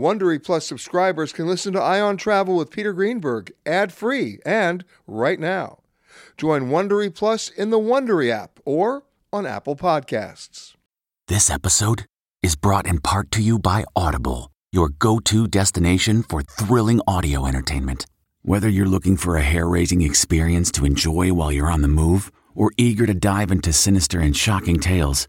Wondery Plus subscribers can listen to Eye on Travel with Peter Greenberg ad-free and right now. Join Wondery Plus in the Wondery app or on Apple Podcasts. This episode is brought in part to you by Audible, your go-to destination for thrilling audio entertainment. Whether you're looking for a hair-raising experience to enjoy while you're on the move or eager to dive into sinister and shocking tales,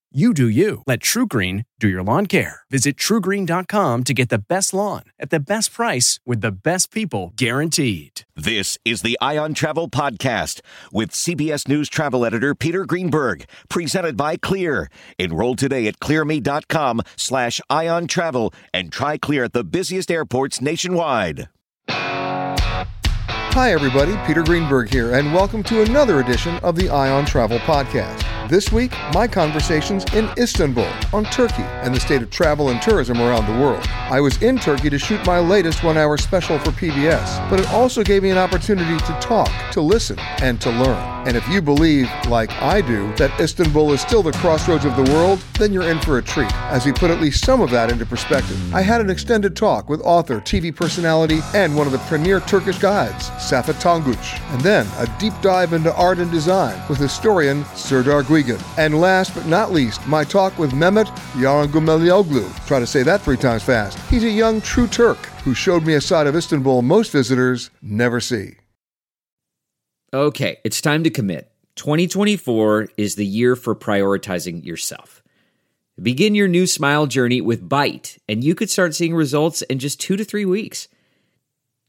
You do you. Let TruGreen do your lawn care. Visit trugreen.com to get the best lawn at the best price with the best people guaranteed. This is the Eye on Travel Podcast with CBS News travel editor Peter Greenberg, presented by Clear. Enroll today at clearme.com slash ion travel and try Clear at the busiest airports nationwide. Hi, everybody. Peter Greenberg here, and welcome to another edition of the Eye on Travel Podcast. This week, my conversations in Istanbul, on Turkey, and the state of travel and tourism around the world. I was in Turkey to shoot my latest one hour special for PBS, but it also gave me an opportunity to talk, to listen, and to learn. And if you believe, like I do, that Istanbul is still the crossroads of the world, then you're in for a treat, as we put at least some of that into perspective. I had an extended talk with author, TV personality, and one of the premier Turkish guides, Saffet Tonguç, and then a deep dive into art and design with historian Serdar Gulgun. And last but not least, my talk with Mehmet Yarangumelioglu. Try to say that three times fast. He's a young true Turk who showed me a side of Istanbul most visitors never see. Okay, it's time to commit. 2024 is the year for prioritizing yourself. Begin your new smile journey with Byte, and you could start seeing results in just two to three weeks.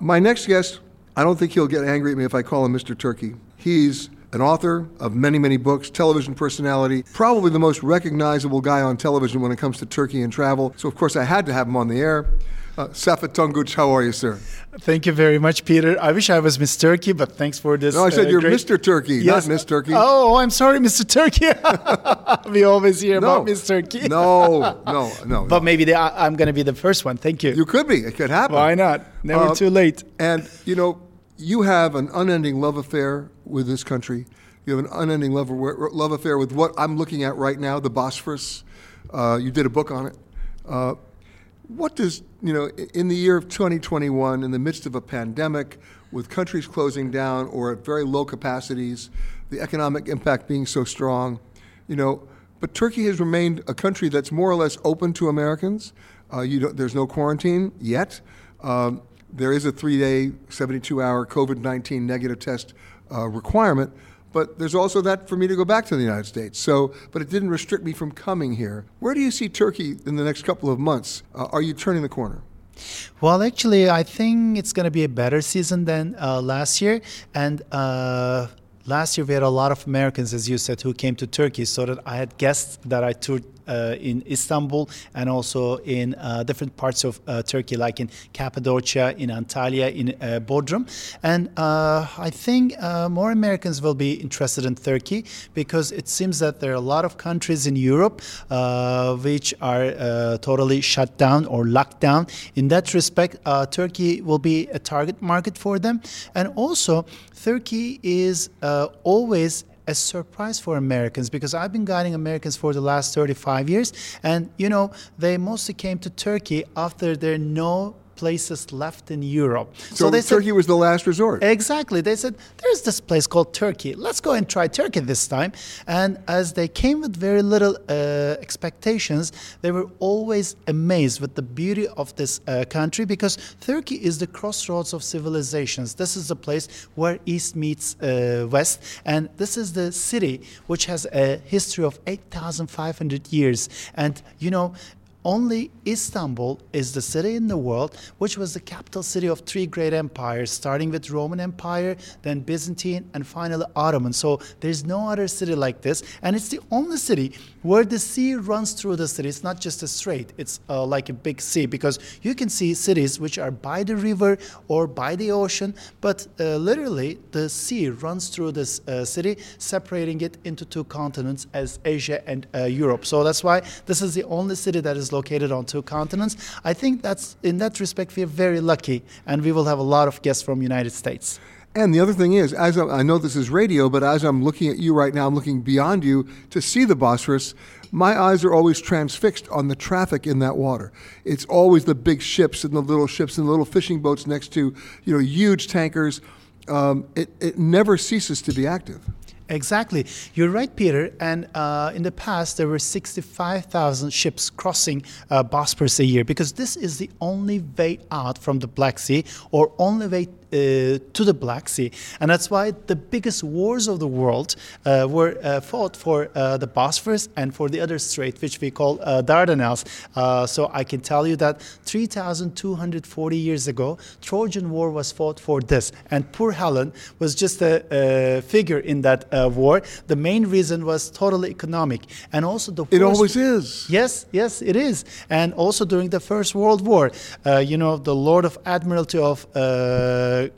My next guest, I don't think he'll get angry at me if I call him Mr. Turkey. He's an author of many, many books, television personality, probably the most recognizable guy on television when it comes to Turkey and travel. So, of course, I had to have him on the air. Uh, Saffet Tonguç, how are you, sir? Thank you very much, Peter. I wish I was Miss Turkey, but thanks for this. No, I said uh, you're great... Mr. Turkey, yes. not Miss Turkey. Oh, I'm sorry, Mr. Turkey. we always hear no. about Miss Turkey. no, no, no. But maybe the, I'm going to be the first one. Thank you. You could be. It could happen. Why not? Never Uh, too late. And, you know, you have an unending love affair with this country. You have an unending love, love affair with what I'm looking at right now, the Bosphorus. Uh, you did a book on it. Uh, what does, you know, in the year of 2021, in the midst of a pandemic, with countries closing down or at very low capacities, the economic impact being so strong, you know, but Turkey has remained a country that's more or less open to Americans. Uh, you don't, there's no quarantine yet. Um, there is a three-day, 72-hour COVID-19 negative test uh, requirement, but there's also that for me to go back to the United States. So, but it didn't restrict me from coming here. Where do you see Turkey in the next couple of months? Uh, are you turning the corner? Well, actually, I think it's going to be a better season than uh, last year. And uh, last year, we had a lot of Americans, as you said, who came to Turkey, so that I had guests that I toured in Istanbul and also in uh, different parts of uh, Turkey, like in Cappadocia, in Antalya, in uh, Bodrum. And uh, I think uh, more Americans will be interested in Turkey because it seems that there are a lot of countries in Europe which are totally shut down or locked down. In that respect, Turkey will be a target market for them. And also, Turkey is always a surprise for Americans because I've been guiding Americans for the last 35 years. And, you know, they mostly came to Turkey after there no places left in Europe. So, so Turkey said, was the last resort. Exactly. They said, there's this place called Turkey. Let's go and try Turkey this time. And as they came with very little uh, expectations, they were always amazed with the beauty of this uh, country because Turkey is the crossroads of civilizations. This is the place where East meets uh, West. And this is the city which has a history of 8,500 years. And, you know, only Istanbul is the city in the world which was the capital city of three great empires, starting with Roman Empire, then Byzantine, and finally Ottoman. So there's no other city like this, and it's the only city where the sea runs through the city. It's not just a strait; it's uh, like a big sea because you can see cities which are by the river or by the ocean, but uh, literally the sea runs through this uh, city, separating it into two continents as Asia and uh, Europe. So that's why this is the only city that is located on two continents. I think that's in that respect we are very lucky, and we will have a lot of guests from United States. And the other thing is, as I, I know this is radio, but as I'm looking at you right now, I'm looking beyond you to see the Bosphorus. My eyes are always transfixed on the traffic in that water. It's always the big ships and the little ships and the little fishing boats next to, you know, huge tankers. Um, it, it never ceases to be active. Exactly. You're right, Peter. And uh, in the past, there were 65,000 ships crossing uh, Bosporus a year because this is the only way out from the Black Sea or only way uh, to the Black Sea. And that's why the biggest wars of the world uh, were uh, fought for uh, the Bosphorus and for the other strait, which we call uh, Dardanelles. Uh, so I can tell you that 3,240 years ago, Trojan War was fought for this. And poor Helen was just a, a figure in that war. The main reason was totally economic. And also the It always is. Yes, yes, it is. And also during the First World War, you know, the Lord of Admiralty of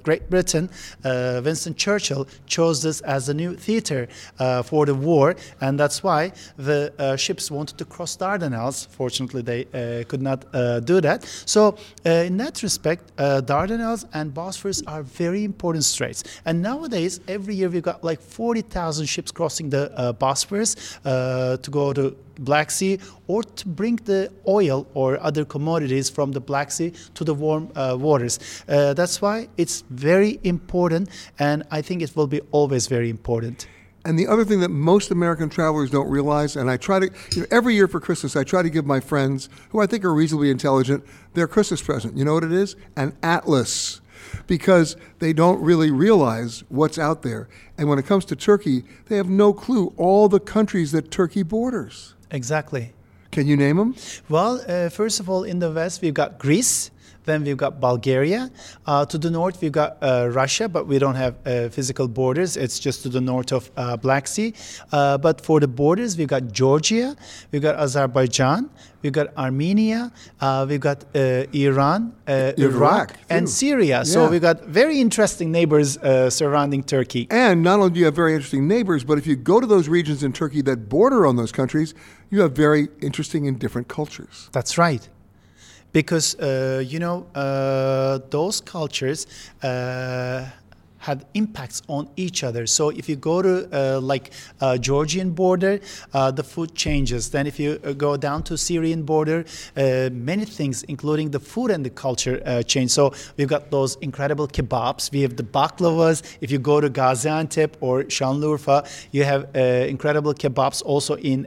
Great Britain, uh, Winston Churchill chose this as a new theater uh, for the war, and that's why the uh, ships wanted to cross Dardanelles. Fortunately, they could not do that. So, in that respect, Dardanelles and Bosphorus are very important straits. And nowadays, every year we've got like 40,000 ships crossing the Bosphorus to go to Black Sea or to bring the oil or other commodities from the Black Sea to the warm uh, waters. Uh, that's why it's very important, and I think it will be always very important. And the other thing that most American travelers don't realize, and I try to, you know, every year for Christmas, I try to give my friends, who I think are reasonably intelligent, their Christmas present. You know what it is? An atlas. Because they don't really realize what's out there. And when it comes to Turkey, they have no clue all the countries that Turkey borders. Exactly. Can you name them? Well, uh, first of all, in the west, we've got Greece. Then we've got Bulgaria. Uh, to the north, we've got uh, Russia, but we don't have uh, physical borders. It's just to the north of uh, Black Sea. Uh, but for the borders, we've got Georgia, we've got Azerbaijan, we've got Armenia, uh, we've got Iran, Iraq, Iraq and Syria. Yeah. So we've got very interesting neighbors surrounding Turkey. And not only do you have very interesting neighbors, but if you go to those regions in Turkey that border on those countries, you have very interesting and different cultures. That's right because uh, you know uh, those cultures uh, had impacts on each other. So if you go to uh, like uh, Georgian border, uh, the food changes. Then if you go down to Syrian border, many things, including the food and the culture, change. So we've got those incredible kebabs. We have the baklavas. If you go to Gaziantep or Şanlıurfa, you have incredible kebabs. Also in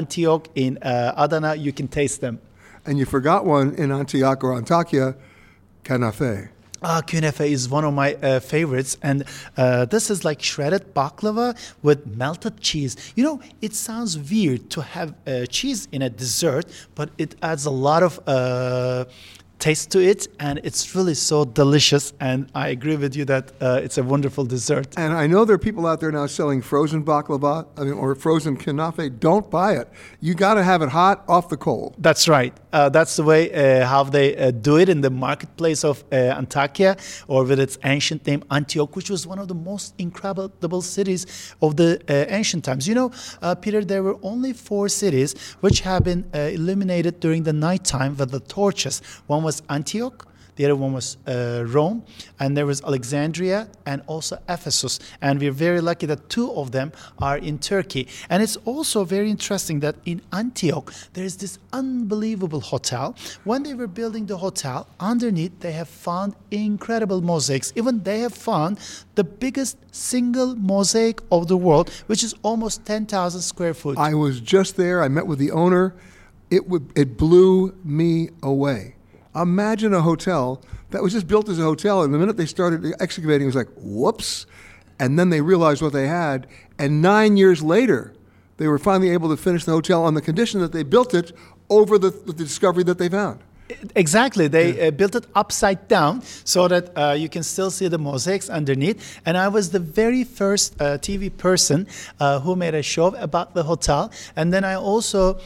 Antioch, in Adana, you can taste them. And you forgot one in Antioch or Antakya, Kanafe. Ah, kunefe is one of my uh, favorites, and uh, this is like shredded baklava with melted cheese. You know, it sounds weird to have uh, cheese in a dessert, but it adds a lot of uh, taste to it, and it's really so delicious. And I agree with you that uh, it's a wonderful dessert. And I know there are people out there now selling frozen baklava I mean, or frozen kanafe. Don't buy it. You got to have it hot off the coal. That's right. Uh, that's the way uh, how they uh, do it in the marketplace of uh, Antakya, or with its ancient name Antioch, which was one of the most incredible cities of the uh, ancient times. You know, uh, Peter, there were only four cities which have been illuminated during the nighttime with the torches. One was Antioch. The other one was uh, Rome, and there was Alexandria and also Ephesus. And we're very lucky that two of them are in Turkey. And it's also very interesting that in Antioch, there's this unbelievable hotel. When they were building the hotel, underneath they have found incredible mosaics. Even they have found the biggest single mosaic of the world, which is almost 10,000 square foot. I was just there. I met with the owner. It, it blew me away. Imagine a hotel that was just built as a hotel, and the minute they started excavating, it was like, whoops. And then they realized what they had. And nine years later, they were finally able to finish the hotel on the condition that they built it over the, the discovery that they found. Exactly. They yeah. uh, built it upside down so that uh, you can still see the mosaics underneath. And I was the very first uh, TV person uh, who made a show about the hotel. And then I also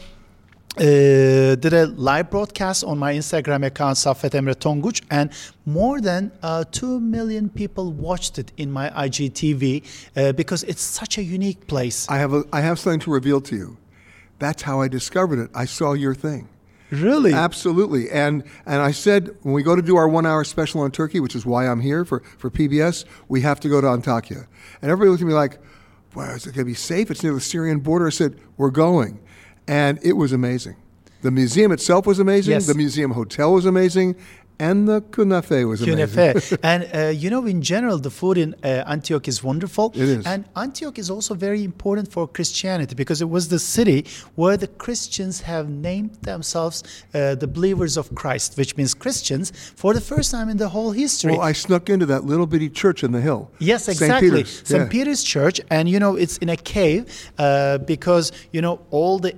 uh, did a live broadcast on my Instagram account, Saffet Emre Tonguç, and more than uh, 2 million people watched it in my IGTV uh, because it's such a unique place. I have, a, I have something to reveal to you. That's how I discovered it. I saw your thing. Really? Absolutely. And and I said when we go to do our one hour special on Turkey, which is why I'm here for, for PBS, we have to go to Antakya. And everybody looked at me like, "Well, is it going to be safe? It's near the Syrian border." I said, "We're going." And it was amazing. The museum itself was amazing. Yes. The museum hotel was amazing. And the kunafe was amazing. and uh, you know, in general, the food in uh, Antioch is wonderful. It is. And Antioch is also very important for Christianity because it was the city where the Christians have named themselves uh, the believers of Christ, which means Christians, for the first time in the whole history. Well, I snuck into that little bitty church in the hill. Yes, exactly. St. Peter's, St. Yeah. Peter's Church. And, you know, it's in a cave uh, because, you know, all the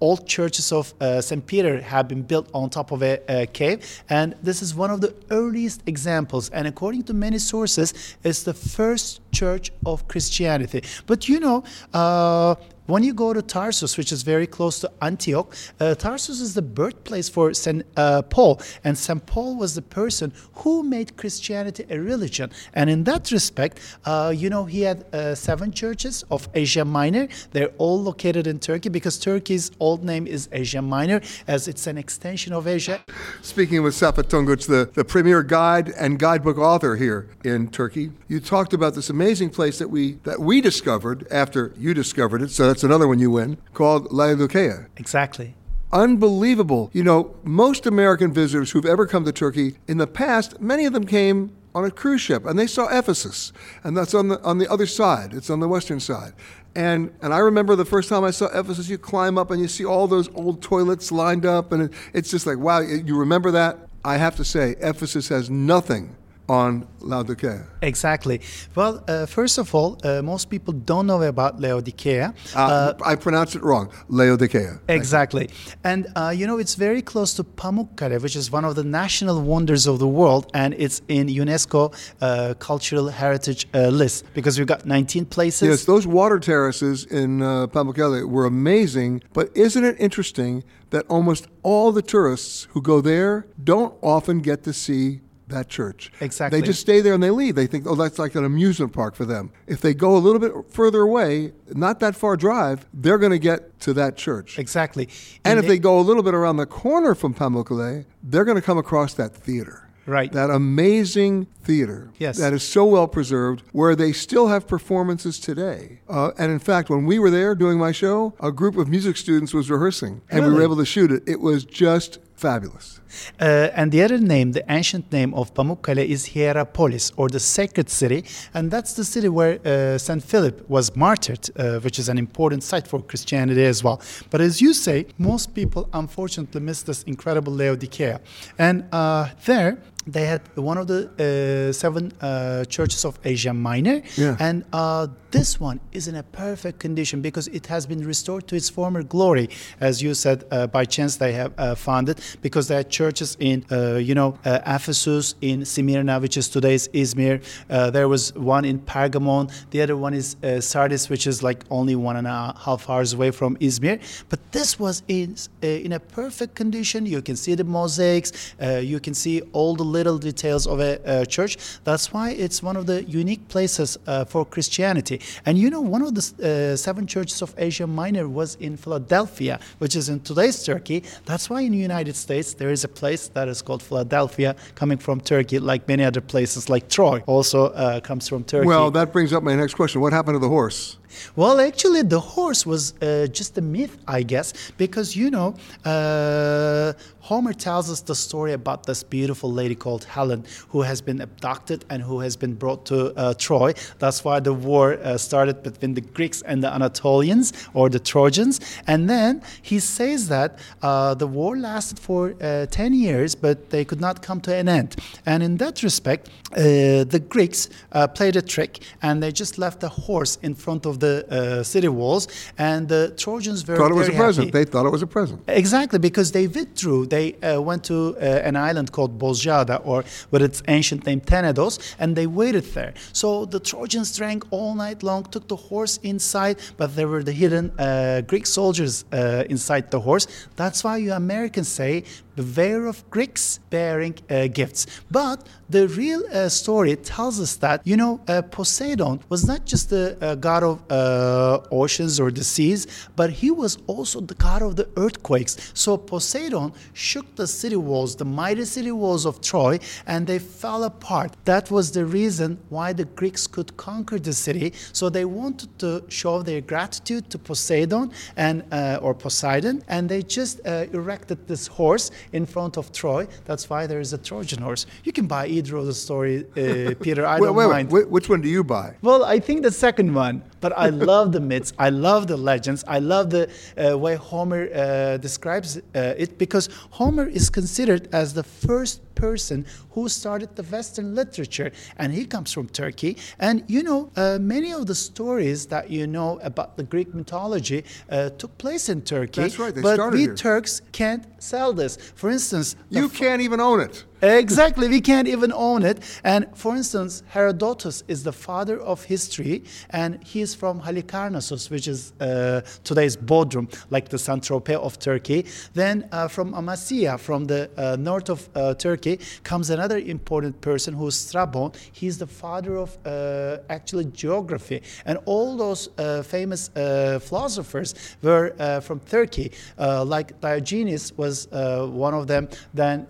old churches of uh, St. Peter have been built on top of a, a, cave. And this is one of the earliest examples. And according to many sources, it's the first church of Christianity. But you know, uh, when you go to Tarsus, which is very close to Antioch, uh, Tarsus is the birthplace for St. Uh, Paul. And St. Paul was the person who made Christianity a religion. And in that respect, uh, you know, he had uh, seven churches of Asia Minor. They're all located in Turkey because Turkey's old name is Asia Minor, as it's an extension of Asia. Speaking with Saffet Tonguç, the, the premier guide and guidebook author here in Turkey, you talked about this place that we that we discovered after you discovered it. So that's that's another one you win, called Laodicea. Exactly. Unbelievable. You know, most American visitors who've ever come to Turkey in the past, many of them came on a cruise ship and they saw Ephesus. And that's on the on the other side. It's on the western side. And and I remember the first time I saw Ephesus, you climb up and you see all those old toilets lined up and it, it's just like wow, you remember that? I have to say Ephesus has nothing on Laodicea? Exactly. Well, uh, first of all, uh, most people don't know about Laodicea. Uh, uh I pronounced it wrong. Laodicea. Exactly. And uh, you know, it's very close to Pamukkale, which is one of the national wonders of the world, and it's in UNESCO uh, Cultural Heritage list because we've got 19 places. Yes, those water terraces in Pamukkale were amazing. But isn't it interesting that almost all the tourists who go there don't often get to see that church. Exactly. They just stay there and they leave. They think, oh, that's like an amusement park for them. If they go a little bit further away, not that far drive, they're going to get to that church. Exactly. And, and if they, they go a little bit around the corner from Pamukkale, they're going to come across that theater. Right. That amazing theater yes. that is so well preserved, where they still have performances today. Uh, and in fact, when we were there doing my show, a group of music students was rehearsing, and really? we were able to shoot it. It was just fabulous. Uh, and the other name, the ancient name of Pamukkale, is Hierapolis, or the sacred city, and that's the city where uh, Saint Philip was martyred, uh, which is an important site for Christianity as well. But as you say, most people unfortunately miss this incredible Laodicea, and uh, there they had one of the uh, seven uh, churches of Asia Minor, Yeah. and uh, this one is in a perfect condition because it has been restored to its former glory. As you said, uh, by chance they have uh, found it because they had churches in, uh, you know, uh, Ephesus, in Smyrna, which is today's Izmir. Uh, there was one in Pergamon. The other one is uh, Sardis, which is like only one and a half hours away from Izmir. But this was in uh, in a perfect condition. You can see the mosaics. Uh, you can see all the little details of a, church. That's why it's one of the unique places uh, for Christianity. And you know, one of the uh, seven churches of Asia Minor was in Philadelphia, which is in today's Turkey. That's why in the United States there is a place that is called Philadelphia, coming from Turkey, like many other places, like Troy, also uh, comes from Turkey. Well, that brings up my next question. What happened to the horse? Well, actually, the horse was uh, just a myth, I guess, because you know, uh, Homer tells us the story about this beautiful lady called Helen who has been abducted and who has been brought to uh, Troy. That's why the war uh, started between the Greeks and the Anatolians or the Trojans. And then he says that uh, the war lasted for uh, 10 years, but they could not come to an end. And in that respect, the Greeks played a trick and they just left a horse in front of the uh, city walls, and the Trojans were Thought it was a very present. happy. They thought it was a present. Exactly, because they withdrew. They uh, went to uh, an island called Bozcaada, or with its ancient name Tenedos, and they waited there. So the Trojans drank all night long, took the horse inside, but there were the hidden uh, Greek soldiers uh, inside the horse. That's why you Americans say, beware of Greeks bearing uh, gifts. But the real uh, story tells us that, you know, uh, Poseidon was not just the uh, god of uh, oceans or the seas, but he was also the god of the earthquakes. So Poseidon shook the city walls, the mighty city walls of Troy, and they fell apart. That was the reason why the Greeks could conquer the city. So they wanted to show their gratitude to Poseidon and uh, or Poseidon, and they just erected this horse in front of Troy. That's why there is a Trojan horse. You can buy either of the story, uh, Peter. I wait, don't wait, wait. mind. Wh- Which one do you buy? Well, I think the second one, but I love the myths. I love the legends. I love the uh, way Homer uh, describes uh, it because Homer is considered as the first person who started the Western literature, and he comes from Turkey. And you know, uh, many of the stories that you know about the Greek mythology uh, took place in Turkey. That's right, they but started we here. Turks can't sell this. For instance, You can't even own it. Exactly, we can't even own it. And for instance, Herodotus is the father of history, and he is from Halikarnassus, which is uh, today's Bodrum, like the Saint Tropez of Turkey. Then uh, from Amasya, from the uh, north of uh, Turkey, comes another important person who is Strabon. He's the father of uh, actually geography, and all those uh, famous philosophers were from Turkey, like Diogenes was one of them. Then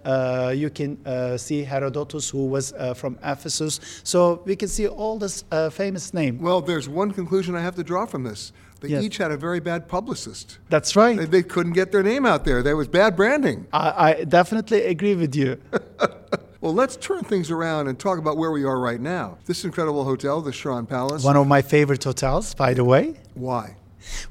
you can see Herodotus, who was uh, from Ephesus. So we can see all this uh, famous name. Well, there's one conclusion I have to draw from this. They Yes. each had a very bad publicist. That's right. They, they couldn't get their name out there. There was bad branding. I, I definitely agree with you. Well, let's turn things around and talk about where we are right now. This incredible hotel, the Çırağan Palace. One of my favorite hotels, by the way. Why?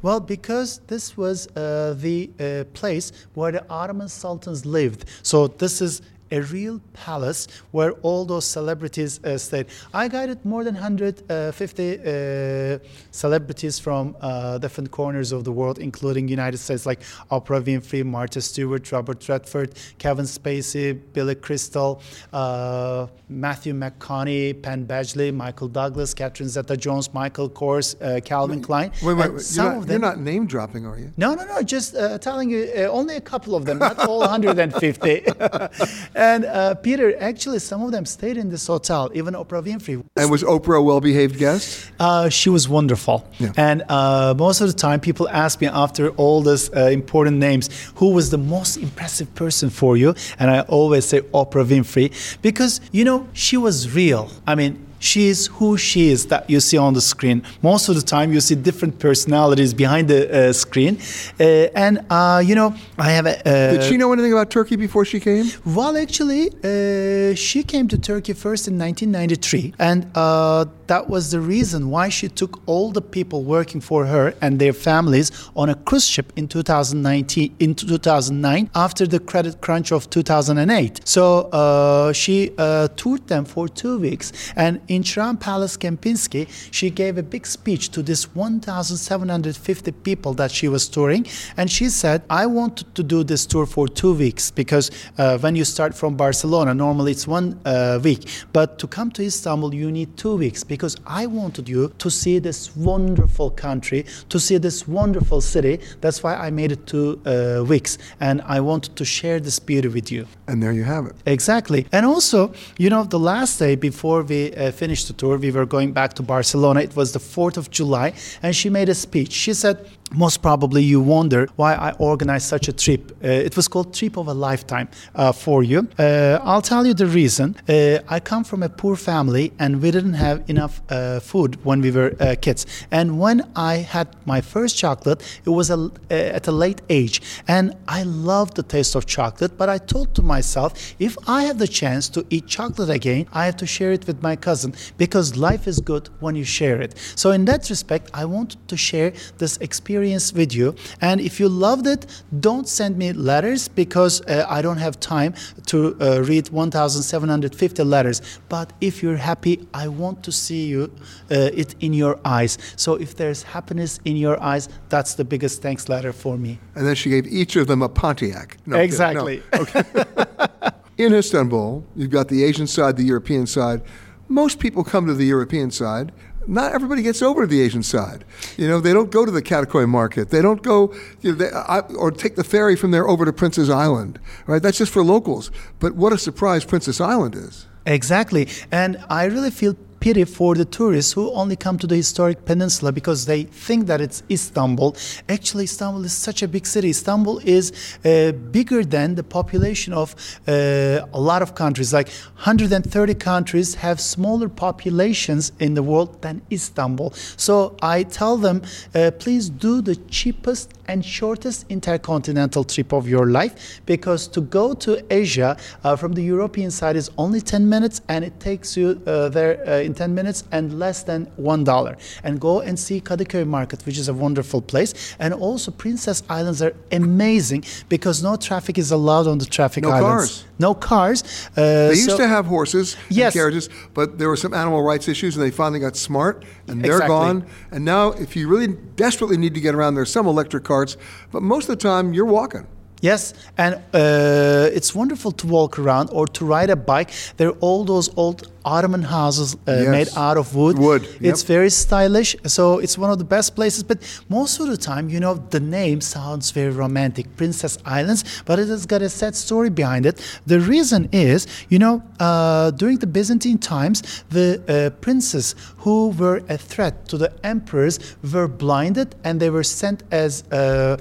Well, because this was uh, the uh, place where the Ottoman sultans lived. So this is a real palace where all those celebrities uh, stayed. I guided more than 150 uh, celebrities from uh, different corners of the world, including United States, like Oprah Winfrey, Martha Stewart, Robert Redford, Kevin Spacey, Billy Crystal, uh, Matthew McConaughey, Penn Badgley, Michael Douglas, Catherine Zeta-Jones, Michael Kors, uh, Calvin Klein. Wait, wait, wait. Some you're, not, of you're not name dropping, are you? no, no, no. Just uh, telling you, uh, only a couple of them, not all 150. and uh, Peter, actually, some of them stayed in this hotel. Even Oprah Winfrey. And was Oprah a well behaved guest? Uh, she was wonderful. Yeah. And uh, most of the time, people ask me after all these uh, important names, who was the most impressive person for you? And I always say Oprah Winfrey because, you know, she was real. I mean, she is who she is that you see on the screen. Most of the time, you see different personalities behind the uh, screen. Uh, and, uh, you know, I have a. Uh, Did she know anything about Turkey before she came? Well, actually, uh, she came to Turkey first in 1993. And uh, that was the reason why she took all the people working for her and their families on a cruise ship in 2019, in 2009 after the credit crunch of 2008. So she toured them for two weeks. And in Çırağan Palace Kempinski, she gave a big speech to this 1,750 people that she was touring. And she said, I wanted to do this tour for two weeks because uh, when you start from Barcelona, normally it's one uh, week. But to come to Istanbul, you need two weeks because I wanted you to see this wonderful country, to see this wonderful city. That's why I made it two uh, weeks. And I wanted to share this beauty with you. And there you have it. Exactly. And also, you know, the last day before we uh, finished the tour, we were going back to Barcelona. It was the 4th of July, and she made a speech. She said, most probably you wonder why I organized such a trip. Uh, it was called Trip of a Lifetime uh, for you. Uh, I'll tell you the reason. Uh, I come from a poor family and we didn't have enough uh, food when we were uh, kids. And when I had my first chocolate, it was a, at a late age. And I loved the taste of chocolate, but I thought to myself, if I have the chance to eat chocolate again, I have to share it with my cousin because life is good when you share it. So, in that respect, I wanted to share this experience experience with you. And if you loved it, don't send me letters because uh, I don't have time to uh, read 1,750 letters. But if you're happy, I want to see you uh, it in your eyes. So if there's happiness in your eyes, that's the biggest thanks letter for me. And then she gave each of them a Pontiac. No, exactly. No. Okay. in Istanbul, you've got the Asian side, the European side. Most people come to the European side not everybody gets over to the Asian side. You know, they don't go to the Kadıköy market. They don't go, you know, they, I, or take the ferry from there over to Princess Island. Right? That's just for locals. But what a surprise Princess Island is. Exactly, and I really feel pity for the tourists who only come to the historic peninsula because they think that it's Istanbul. Actually, Istanbul is such a big city. Istanbul is uh, bigger than the population of uh, a lot of countries. Like 130 countries have smaller populations in the world than Istanbul. So I tell them, uh, please do the cheapest and shortest intercontinental trip of your life because to go to Asia uh, from the European side is only 10 minutes and it takes you uh, there uh, in 10 minutes and less than $1. And go and see Kadıköy Market, which is a wonderful place. And also, Princess Islands are amazing because no traffic is allowed on the traffic no islands. Cars. No cars. Uh, they used so, to have horses yes. carriages, but there were some animal rights issues, and they finally got smart, and they're exactly. gone. And now, if you really desperately need to get around, there's some electric but most of the time, you're walking. Yes, and uh, it's wonderful to walk around or to ride a bike. There are all those old Ottoman houses uh, yes. made out of wood. Wood. Yep. It's very stylish, so it's one of the best places. But most of the time, you know, the name sounds very romantic, Princess Islands, but it has got a sad story behind it. The reason is, you know, uh, during the Byzantine times, the uh, princes who were a threat to the emperors were blinded and they were sent as uh,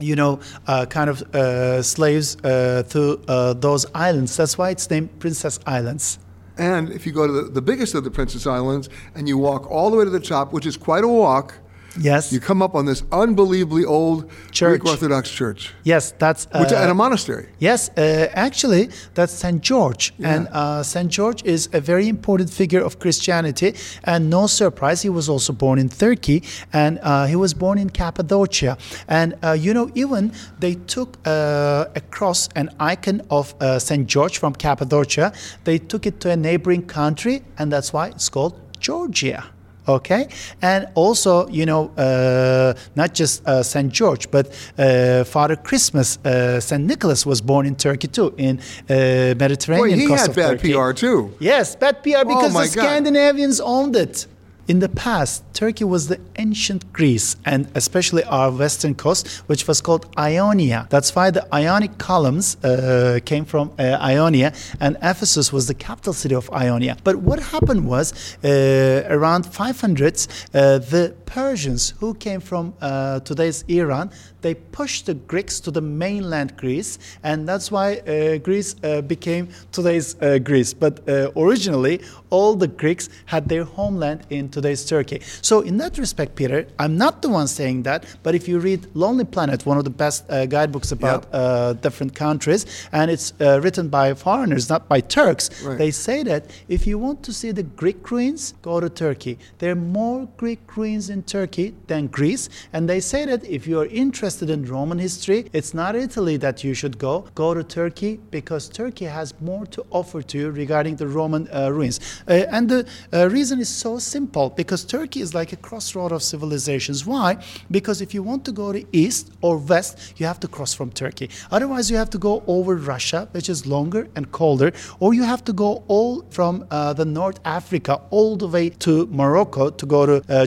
you know, uh, kind of uh, slaves uh, to uh, those islands. That's why it's named Princess Islands. And if you go to the, the biggest of the Princess Islands and you walk all the way to the top, which is quite a walk, Yes. You come up on this unbelievably old church. Greek Orthodox church. Yes, that's uh, Which, and a monastery. Yes, uh, actually, that's Saint George, yeah. and uh, Saint George is a very important figure of Christianity. And no surprise, he was also born in Turkey, and uh, he was born in Cappadocia. And uh, you know, even they took uh, a cross, an icon of Saint George from Cappadocia. They took it to a neighboring country, and that's why it's called Georgia okay? And also you know uh, not just uh, st george but uh, father christmas uh, st nicholas was born in turkey too in uh, mediterranean Boy, he coast had of bad turkey. pr too. Yes bad pr because oh the scandinavians owned it in the past, Turkey was the ancient Greece, and especially our western coast, which was called Ionia. That's why the Ionic columns uh, came from uh, Ionia, and Ephesus was the capital city of Ionia. But what happened was, uh, around 500s, uh, the Persians who came from uh, today's Iran, they pushed the Greeks to the mainland Greece, and that's why uh, Greece uh, became today's uh, Greece. But uh, originally, all the Greeks had their homeland in today's Turkey. So, in that respect, Peter, I'm not the one saying that, but if you read Lonely Planet, one of the best uh, guidebooks about Yep. different countries, and it's written by foreigners, not by Turks, Right. they say that if you want to see the Greek ruins, go to Turkey. There are more Greek ruins in Turkey than Greece, and they say that if you are interested in Roman history, it's not Italy that you should go. Go to Turkey because Turkey has more to offer to you regarding the Roman uh, ruins. Uh, and the uh, reason is so simple because Turkey is like a crossroad of civilizations. Why? Because if you want to go to east or west, you have to cross from Turkey. Otherwise, you have to go over Russia, which is longer and colder, or you have to go all from uh, the North Africa all the way to Morocco to go to uh,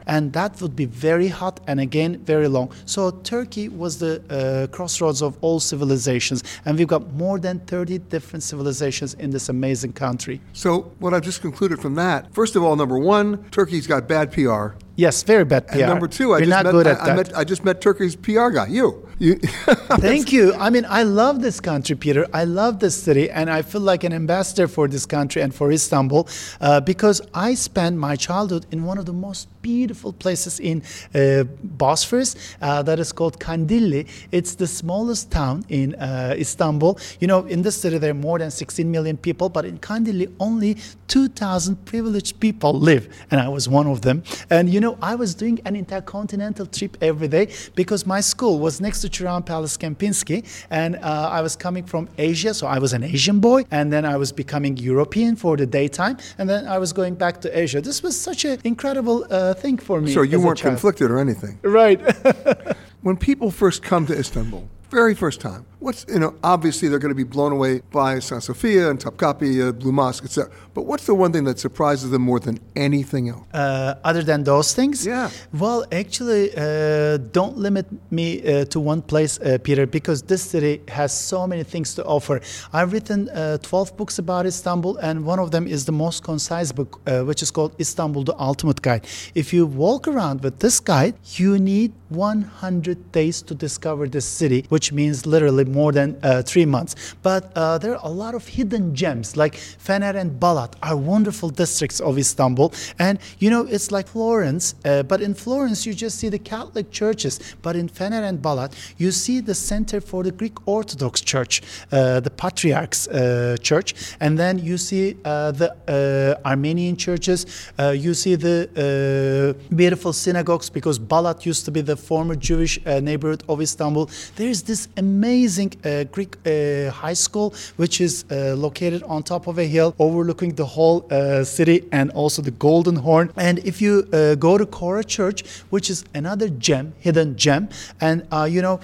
Gibraltar, and that would be very hot and again very long. So Turkey was the uh, crossroads of all civilizations, and we've got more than 30 different civilizations in this amazing country. So, what I've just concluded from that, first of all, number one, Turkey's got bad PR. Yes, very bad PR. And number two, I We're just, not met, good I, at I that. met I just met Turkey's PR guy. You, you. Thank you. I mean, I love this country, Peter. I love this city, and I feel like an ambassador for this country and for Istanbul uh, because I spent my childhood in one of the most beautiful places in uh, Bosphorus uh, that is called Kandilli. It's the smallest town in uh, Istanbul. You know, in this city, there are more than 16 million people, but in Kandilli, only 2,000 privileged people live, and I was one of them. And you know, I was doing an intercontinental trip every day because my school was next to Çırağan Palace Kempinski, and uh, I was coming from Asia, so I was an Asian boy, and then I was becoming European for the daytime, and then I was going back to Asia. This was such an incredible uh, thing for me. so you weren't conflicted or anything. Right. When people first come to Istanbul, very first time, what's you know obviously they're going to be blown away by San Sofia and Topkapi, uh, Blue Mosque, etc. But what's the one thing that surprises them more than anything else? uh, other than those things? Yeah. Well, actually, uh, don't limit me uh, to one place, uh, Peter, because this city has so many things to offer. I've written uh, 12 books about Istanbul, and one of them is the most concise book, uh, which is called Istanbul, the Ultimate Guide. If you walk around with this guide, you need 100 days to discover this city, which means literally more than uh, three months. But uh, there are a lot of hidden gems, like Fener and Balat are wonderful districts of Istanbul. And you know, it's like Florence, uh, but in Florence, you just see the Catholic churches. But in Fener and Balat, you see the center for the Greek Orthodox Church, uh, the Patriarch's uh, Church. And then you see uh, the Armenian churches, you see the beautiful synagogues, because Balat used to be the former Jewish uh, neighborhood of Istanbul. There is this amazing uh, Greek uh, high school, which is located on top of a hill overlooking the whole city and also the Golden Horn. And if you go to Chora Church, which is another gem, hidden gem, and you know,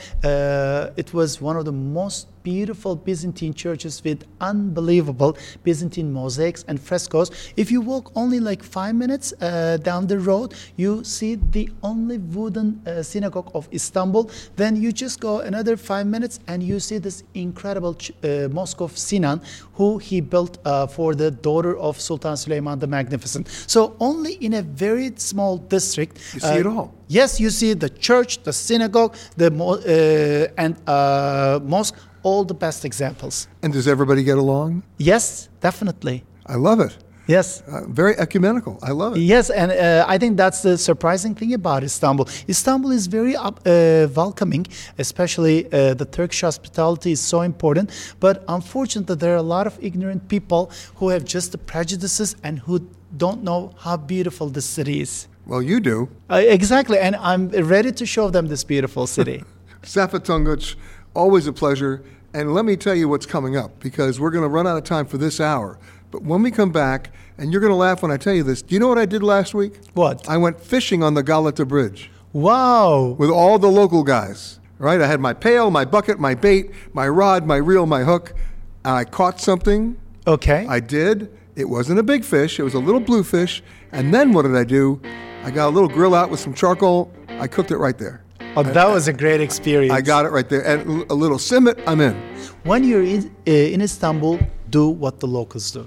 it was one of the most beautiful Byzantine churches with unbelievable Byzantine mosaics and frescoes. If you walk only like five minutes uh, down the road, you see the only wooden uh, synagogue of Istanbul. Then you just go another five minutes and you see this incredible ch- uh, mosque of Sinan, who he built uh, for the daughter of Sultan Süleyman the Magnificent. So only in a very small district, You see it all. Yes, you see the church, the synagogue, the mo- uh, and uh, mosque, all the best examples. And does everybody get along? Yes, definitely. I love it. Yes. Uh, very ecumenical. I love it. Yes, and uh, I think that's the surprising thing about Istanbul. Istanbul is very up, uh, welcoming, especially uh, the Turkish hospitality is so important. But unfortunately, there are a lot of ignorant people who have just the prejudices and who don't know how beautiful this city is. Well, you do. Uh, exactly, and I'm ready to show them this beautiful city. Saffet Tonguç, always a pleasure. And let me tell you what's coming up because we're going to run out of time for this hour. But when we come back, and you're going to laugh when I tell you this, do you know what I did last week? What? I went fishing on the Galata Bridge wow. with all the local guys. Right? I had my pail, my bucket, my bait, my rod, my reel, my hook. I caught something. Okay. I did. It wasn't a big fish. It was a little bluefish. And then what did I do? I got a little grill out with some charcoal. I cooked it right there. Oh, that was a great experience. I got it right there. And a little simit, I'm in. When you're in, uh, in Istanbul, do what the locals do.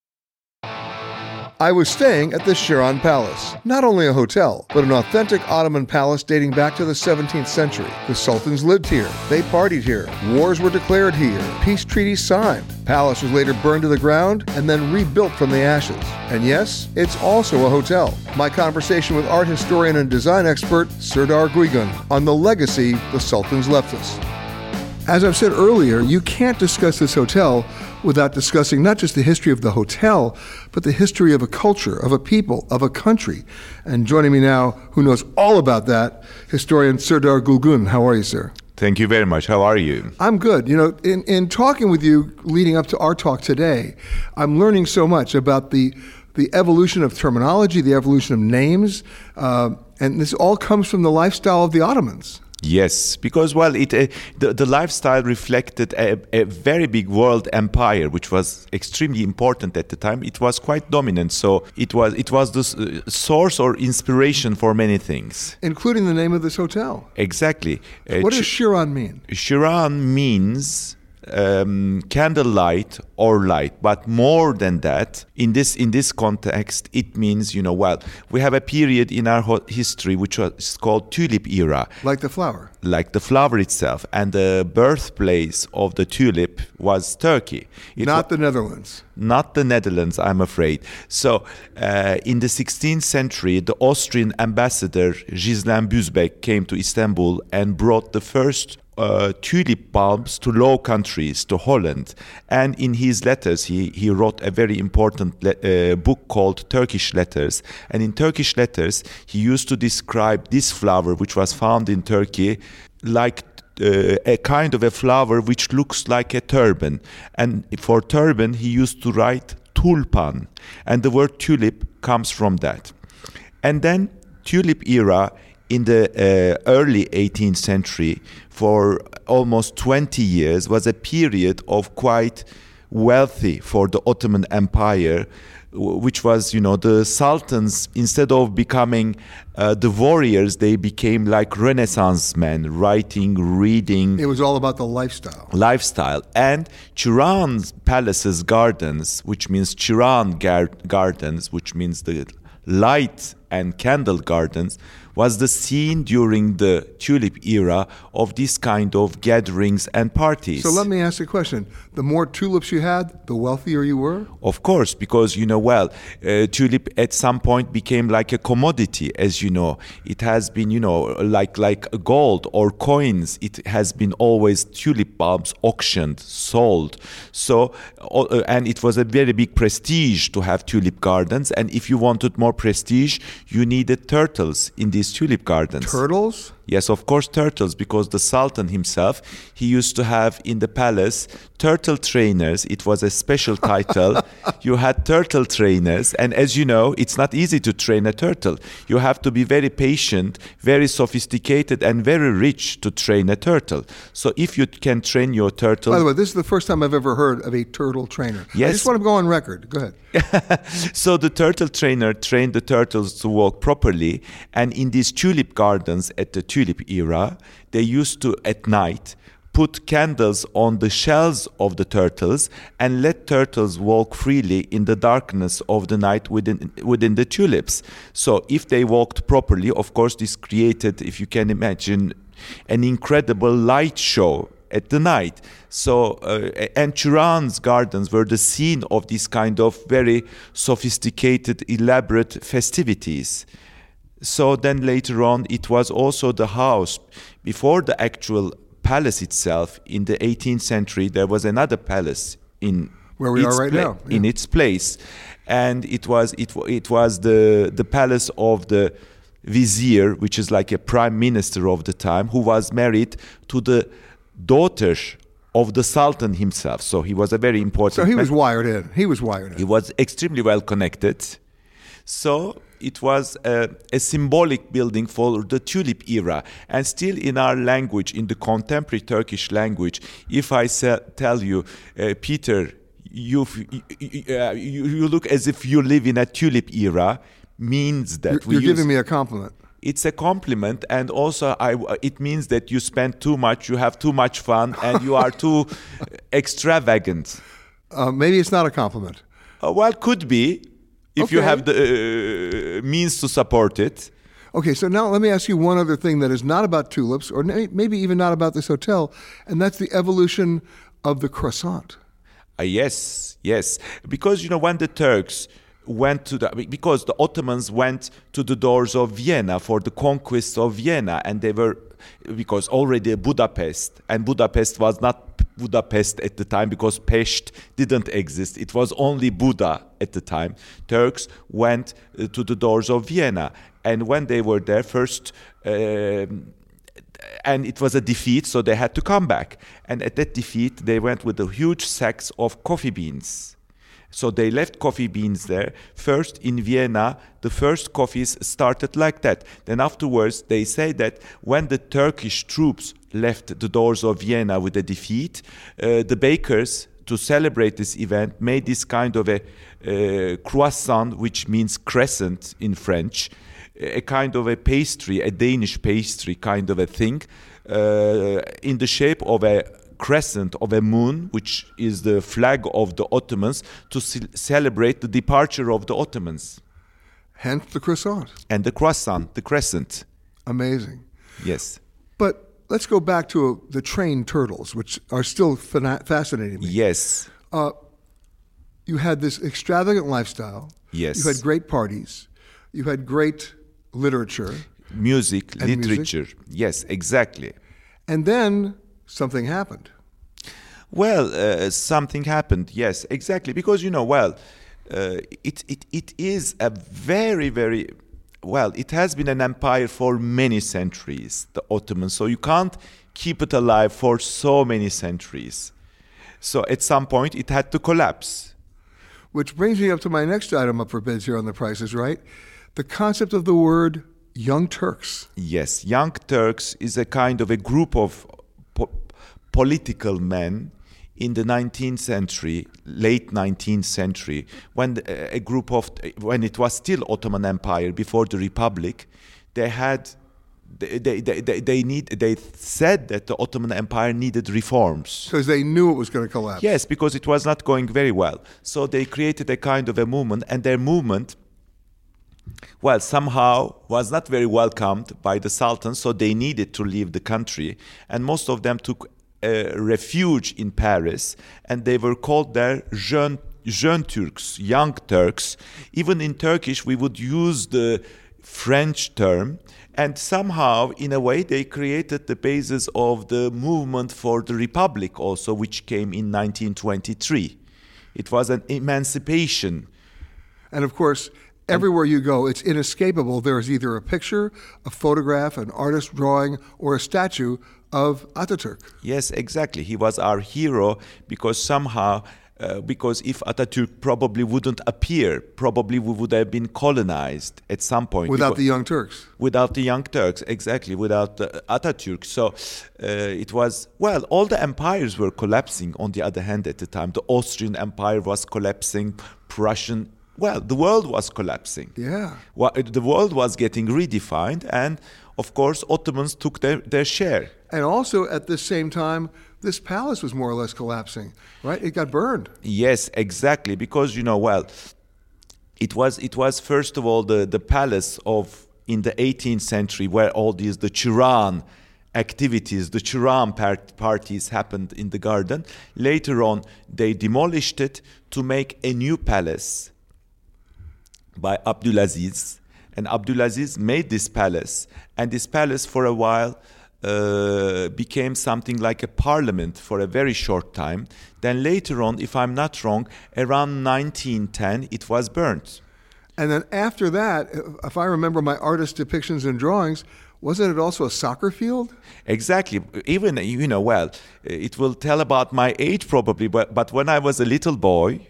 I was staying at the Çırağan Palace. Not only a hotel, but an authentic Ottoman palace dating back to the 17th century. The sultans lived here. They partied here. Wars were declared here. Peace treaties signed. Palace was later burned to the ground and then rebuilt from the ashes. And yes, it's also a hotel. My conversation with art historian and design expert Serdar Gulgun on the legacy the sultans left us. As I've said earlier, you can't discuss this hotel without discussing not just the history of the hotel, but the history of a culture, of a people, of a country. And joining me now, who knows all about that, historian Serdar Gulgun. How are you, sir? Thank you very much. How are you? I'm good. You know, in, in talking with you leading up to our talk today, I'm learning so much about the the evolution of terminology, the evolution of names, uh, and this all comes from the lifestyle of the Ottomans. Yes, because well, it uh, the, the lifestyle reflected a, a, very big world empire, which was extremely important at the time. It was quite dominant, so it was it was the uh, source or inspiration for many things, including the name of this hotel. Exactly. Uh, what does Çırağan mean? Çırağan means um, candlelight or light. But more than that in this in this context it means you know well we have a period in our history which was called tulip era. Like the flower. Like the flower itself. And the birthplace of the tulip was turkey. It not the netherlands. Not the netherlands i'm afraid. So uh, in the 16th century the austrian ambassador Ghislain Busbecq came to istanbul and brought the first uh, tulip bulbs to Low Countries, to Holland. And in his letters, he, he wrote a very important le- uh, book called Turkish Letters. And in Turkish Letters, he used to describe this flower, which was found in Turkey, like uh, a kind of a flower which looks like a turban. And for turban, he used to write tulpan. And the word tulip comes from that. And then tulip era in the uh, early 18th century for almost 20 years was a period of quite wealthy for the Ottoman Empire which was you know the sultans instead of becoming uh, the warriors they became like renaissance men writing reading it was all about the lifestyle. lifestyle. And Çırağan's palaces gardens which means Çırağan gar- gardens which means the light and candle gardens was the scene during the tulip era of this kind of gatherings and parties. So let me ask you a question. The more tulips you had, the wealthier you were? Of course, because you know, well, uh, tulip at some point became like a commodity, as you know. It has been, you know, like like gold or coins. It has been always tulip bulbs auctioned, sold. So, uh, and it was a very big prestige to have tulip gardens. And if you wanted more prestige, you needed turtles in these tulip gardens. Turtles? Yes, of course, turtles, because the Sultan himself, he used to have in the palace turtle trainers. It was a special title. you had turtle trainers, and as you know, it's not easy to train a turtle. You have to be very patient, very sophisticated, and very rich to train a turtle. So if you can train your turtle. By the way, this is the first time I've ever heard of a turtle trainer. Yes. I just want to go on record. Go ahead. so the turtle trainer trained the turtles to walk properly, and in these tulip gardens at the tulip era, they used to, at night, put candles on the shells of the turtles and let turtles walk freely in the darkness of the night within within the tulips. So if they walked properly of course this created if you can imagine an incredible light show at the night. So uh, and Çırağan's gardens were the scene of this kind of very sophisticated elaborate festivities so then later on, it was also the house. Before the actual palace itself, in the 18th century, there was another palace in where we are right pla- now, yeah. in its place, and it was it it was the the palace of the vizier, which is like a prime minister of the time, who was married to the daughter of the Sultan himself. So he was a very important. So he was man. wired in. He was wired in. He was extremely well connected. So it was a, a, symbolic building for the tulip era. And still in our language, in the contemporary Turkish language, if I say, tell you, uh, Peter, you, you, uh, you, you, look as if you live in a tulip era, means that you're, you're giving me a compliment. It's a compliment, and also I, it means that you spend too much, you have too much fun, and you are too extravagant. Uh, maybe it's not a compliment. Uh, well, could be if okay. you have the uh, means to support it. Okay, so now let me ask you one other thing that is not about tulips, or maybe even not about this hotel, and that's the evolution of the croissant. Uh, yes, yes, because you know when the Turks went to the because the Ottomans went to the doors of Vienna for the conquest of Vienna, and they were because already Budapest and Budapest was not Budapest at the time because Pest didn't exist. It was only Buda at the time. Turks went uh, to the doors of Vienna, and when they were there, first. Uh, and it was a defeat, so they had to come back. And at that defeat, they went with a huge sacks of coffee beans. So they left coffee beans there. First in Vienna, the first coffees started like that. Then afterwards, they say that when the Turkish troops left the doors of Vienna with a defeat, uh, the bakers to celebrate this event made this kind of a uh, croissant, which means crescent in French, a kind of a pastry, a Danish pastry kind of a thing, uh, in the shape of a crescent of a moon, which is the flag of the Ottomans, to ce- celebrate the departure of the Ottomans. Hence the croissant. And the croissant, the crescent. Amazing. Yes. But let's go back to uh, the trained turtles, which are still fascinating me. Yes. Uh, you had this extravagant lifestyle. Yes. You had great parties. You had great literature. Music, literature. Music. Yes, exactly. And then something happened. Well, uh, something happened, yes, exactly. Because, you know, well, uh, it, it, it is a very, very, well, it has been an empire for many centuries, the Ottomans. So you can't keep it alive for so many centuries. So at some point, it had to collapse. Which brings me up to my next item up for bids here on the prices, right? The concept of the word Young Turks. Yes, Young Turks is a kind of a group of political men in the 19th century, late 19th century, when a group of, when it was still Ottoman Empire before the Republic, they had, they, they, they, they, need, they said that the Ottoman Empire needed reforms. Because they knew it was going to collapse. Yes, because it was not going very well. So they created a kind of a movement, and their movement well, somehow was not very welcomed by the Sultan, so they needed to leave the country, and most of them took a refuge in Paris, and they were called there Jeune, Jeune Turks, young Turks. Even in Turkish, we would use the French term, and somehow, in a way, they created the basis of the movement for the Republic, also, which came in 1923. It was an emancipation. And of course, everywhere you go, it's inescapable. There is either a picture, a photograph, an artist drawing, or a statue of Ataturk. Yes, exactly. He was our hero because somehow, uh, because if Ataturk probably wouldn't appear, probably we would have been colonized at some point. Without the Young Turks. Without the Young Turks, exactly. Without uh, Ataturk. So uh, it was, well, all the empires were collapsing on the other hand at the time. The Austrian Empire was collapsing, Prussian well, the world was collapsing. Yeah. The world was getting redefined, and of course, Ottomans took their, their share. And also, at the same time, this palace was more or less collapsing, right? It got burned. Yes, exactly. Because, you know, well, it was, it was first of all the, the palace of in the 18th century where all these, the Çırağan activities, the Çırağan part- parties happened in the garden. Later on, they demolished it to make a new palace by Abdulaziz. And Abdulaziz made this palace. And this palace, for a while, uh, became something like a parliament for a very short time. Then later on, if I'm not wrong, around 1910, it was burnt. And then after that, if I remember my artist depictions and drawings, wasn't it also a soccer field? Exactly. Even, you know, well, it will tell about my age probably, but, but when I was a little boy,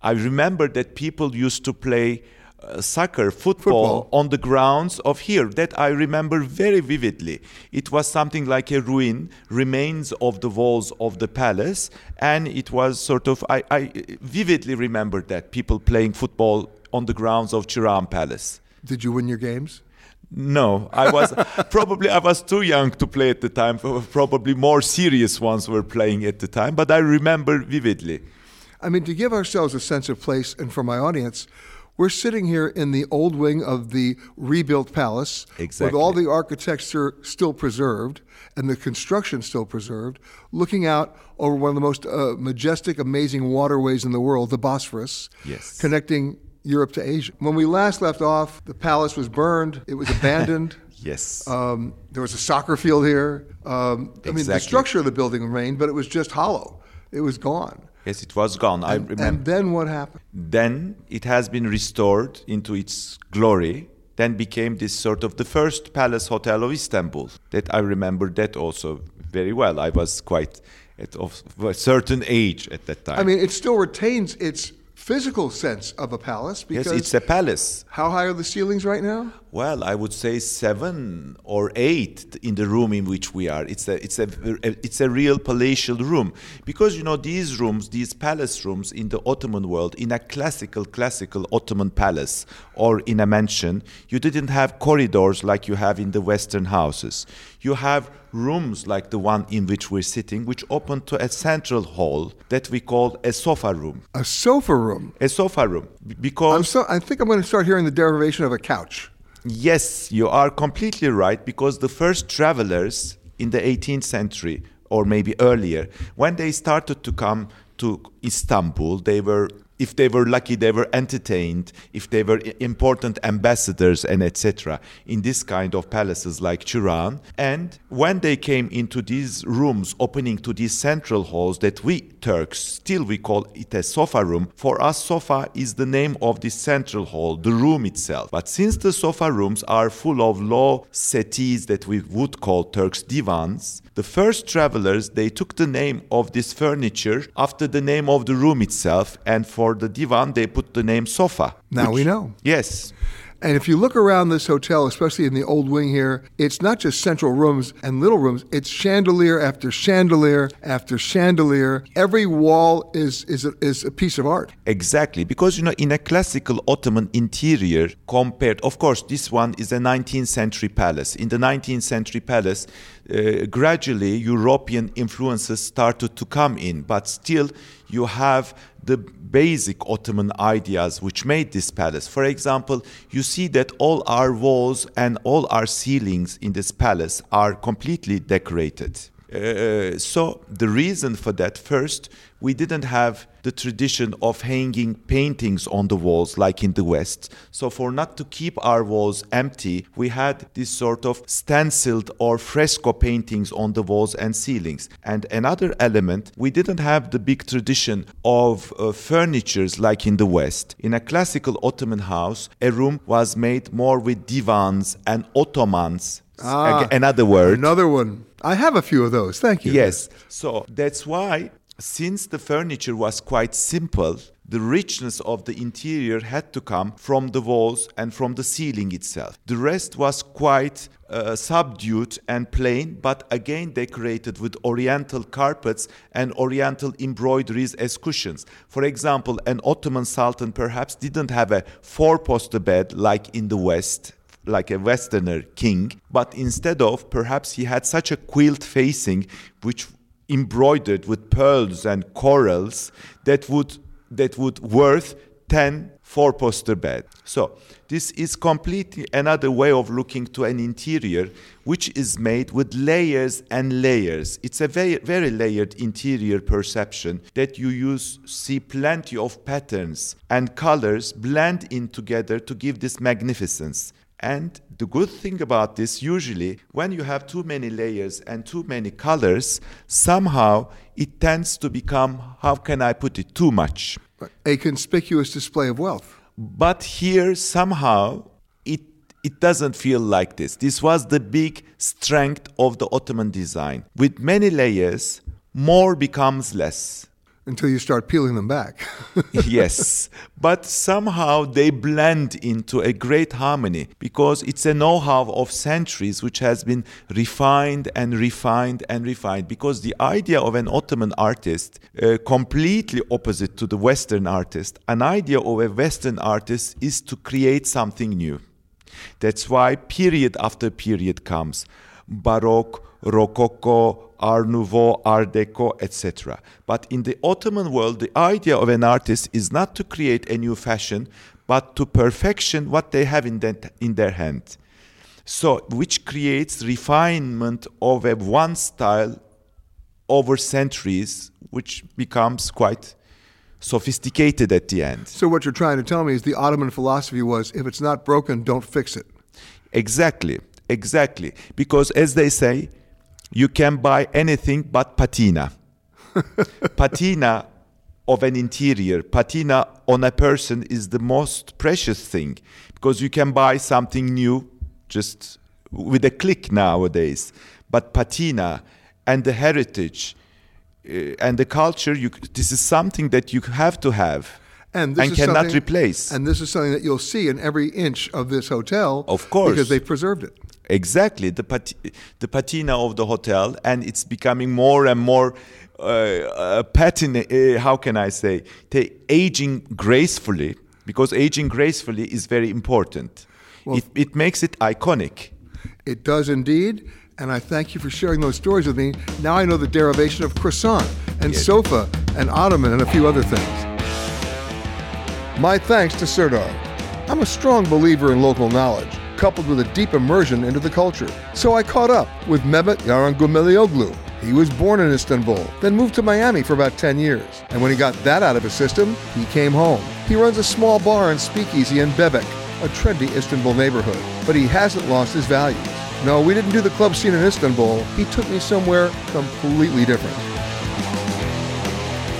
I remember that people used to play uh, soccer, football, Football. on the grounds of here. That I remember very vividly. It was something like a ruin, remains of the walls of the palace, and it was sort of, I, I vividly remember that people playing football on the grounds of Çırağan Palace. Did you win your games? No, I was probably I was too young to play at the time. Probably more serious ones were playing at the time, but I remember vividly. I mean, to give ourselves a sense of place, and for my audience, we're sitting here in the old wing of the rebuilt palace with all the architecture still preserved and the construction still preserved, looking out over one of the most uh, majestic, amazing waterways in the world, the Bosphorus, Yes. connecting Europe to Asia. When we last left off, the palace was burned, it was abandoned. Yes. Um, there was a soccer field here. Um, I mean, the structure of the building remained, but it was just hollow. It was gone. Yes, it was gone. I And, remember. and then what happened? then it has been restored into its glory. Then became this sort of the first palace hotel of Istanbul. That I remember that also very well. I was quite at of a certain age at that time. I mean, it still retains its physical sense of a palace yes, because it's a palace. how high are the ceilings right now? Well, I would say seven or eight in the room in which we are. It's a it's a it's a real palatial room because you know these rooms, these palace rooms in the Ottoman world, in a classical classical Ottoman palace or in a mansion, you didn't have corridors like you have in the Western houses. You have rooms like the one in which we're sitting, which open to a central hall that we call a sofa room. A sofa room. A sofa room because I'm so, I think I'm going to start hearing the derivation of a couch. Yes, you are completely right because the first travelers in the 18th century or maybe earlier, when they started to come to Istanbul, they were if they were lucky they were entertained if they were important ambassadors and etc in this kind of palaces like Çırağan and when they came into these rooms opening to these central halls that we Turks still we call it a sofa room for us sofa is the name of this central hall the room itself. But since the sofa rooms are full of low settees that we would call Turks divans the first travelers they took the name of this furniture after the name of the room itself and for the divan they put the name sofa Now we know. yes And if you look around this hotel, especially in the old wing here, it's not just central rooms and little rooms, it's chandelier after chandelier after chandelier. Every wall is, is, a, is a piece of art. Exactly, because you know, in a classical Ottoman interior, compared, of course, this one is a 19th century palace. In the 19th century palace, uh, gradually European influences started to come in, but still you have the basic Ottoman ideas which made this palace. For example, you see that all our walls and all our ceilings in this palace are completely decorated. Uh, so the reason for that first we didn't have the tradition of hanging paintings on the walls like in the west. So for not to keep our walls empty we had this sort of stenciled or fresco paintings on the walls and ceilings. And another element we didn't have the big tradition of uh, furnitures like in the west. In a classical ottoman house a room was made more with divans and ottomans. Ah, another word. Another one. I have a few of those. Thank you. Yes. So that's why, since the furniture was quite simple, the richness of the interior had to come from the walls and from the ceiling itself. The rest was quite uh, subdued and plain, but again decorated with oriental carpets and oriental embroideries as cushions. For example, an Ottoman sultan perhaps didn't have a four poster bed like in the West like a westerner king but instead of perhaps he had such a quilt facing which embroidered with pearls and corals that would that would worth 10 four poster bed. So this is completely another way of looking to an interior which is made with layers and layers. It's a very very layered interior perception that you use see plenty of patterns and colors blend in together to give this magnificence and the good thing about this, usually, when you have too many layers and too many colors, somehow it tends to become, how can I put it, too much. A conspicuous display of wealth. But here, somehow, it, it doesn't feel like this. This was the big strength of the Ottoman design. With many layers, more becomes less. Until you start peeling them back. yes, but somehow they blend into a great harmony because it's a know how of centuries which has been refined and refined and refined. Because the idea of an Ottoman artist, uh, completely opposite to the Western artist, an idea of a Western artist is to create something new. That's why period after period comes Baroque, Rococo, Art Nouveau, Art Deco, etc. But in the Ottoman world, the idea of an artist is not to create a new fashion, but to perfection what they have in, that, in their hand. So, which creates refinement of a one style over centuries, which becomes quite sophisticated at the end. So, what you're trying to tell me is the Ottoman philosophy was if it's not broken, don't fix it. Exactly, exactly. Because as they say, you can buy anything but patina. patina of an interior, patina on a person is the most precious thing because you can buy something new just with a click nowadays. But patina and the heritage uh, and the culture, you, this is something that you have to have and, and cannot replace. And this is something that you'll see in every inch of this hotel. Of course. Because they've preserved it. Exactly, the, pat- the patina of the hotel, and it's becoming more and more uh, uh, patina, uh, how can I say, the aging gracefully, because aging gracefully is very important. Well, it, it makes it iconic. It does indeed and I thank you for sharing those stories with me. Now I know the derivation of croissant and yes. sofa and ottoman and a few other things. My thanks to Serdar. I'm a strong believer in local knowledge, coupled with a deep immersion into the culture. So I caught up with Mehmet Yarangumelioglu. He was born in Istanbul, then moved to Miami for about 10 years. And when he got that out of his system, he came home. He runs a small bar and speakeasy in Bebek, a trendy Istanbul neighborhood. But he hasn't lost his values. No, we didn't do the club scene in Istanbul. He took me somewhere completely different.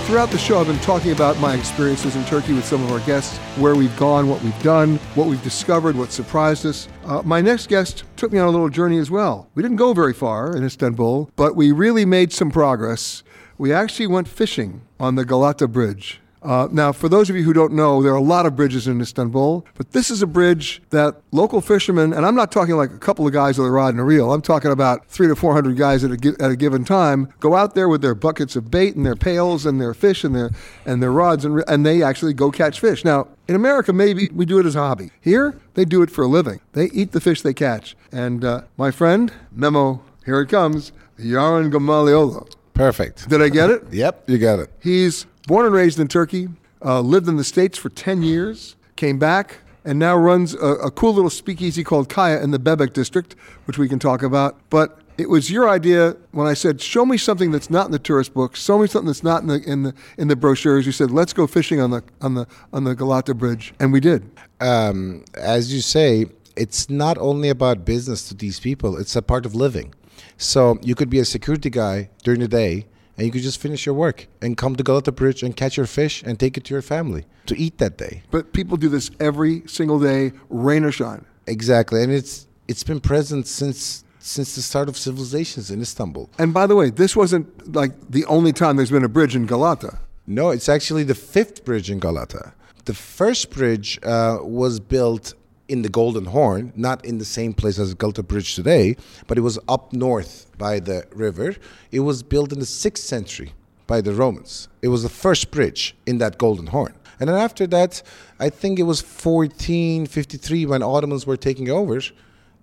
Throughout the show, I've been talking about my experiences in Turkey with some of our guests, where we've gone, what we've done, what we've discovered, what surprised us. Uh, my next guest took me on a little journey as well. We didn't go very far in Istanbul, but we really made some progress. We actually went fishing on the Galata Bridge uh, now, for those of you who don't know, there are a lot of bridges in Istanbul, but this is a bridge that local fishermen, and I'm not talking like a couple of guys with a rod and a reel, I'm talking about three to 400 guys at a, at a given time, go out there with their buckets of bait and their pails and their fish and their, and their rods, and, and they actually go catch fish. Now, in America, maybe we do it as a hobby. Here, they do it for a living. They eat the fish they catch. And uh, my friend, Memo, here it comes, Yaron Gamaliolo. Perfect. Did I get it? yep, you got it. He's born and raised in Turkey, uh, lived in the States for 10 years, came back, and now runs a, a, cool little speakeasy called Kaya in the Bebek district, which we can talk about. But it was your idea when I said, "Show me something that's not in the tourist books. Show me something that's not in the in the in the brochures." You said, "Let's go fishing on the on the on the Galata Bridge," and we did. Um, as you say, it's not only about business to these people; it's a part of living. So you could be a security guy during the day and you could just finish your work and come to Galata Bridge and catch your fish and take it to your family to eat that day. But people do this every single day, rain or shine. Exactly, and it's it's been present since since the start of civilizations in Istanbul. And by the way, this wasn't like the only time there's been a bridge in Galata. No, it's actually the fifth bridge in Galata. The first bridge uh, was built in the Golden Horn, not in the same place as Galata Bridge today, but it was up north by the river. It was built in the 6th century by the Romans. It was the first bridge in that Golden Horn. And then after that, I think it was 1453 when Ottomans were taking over,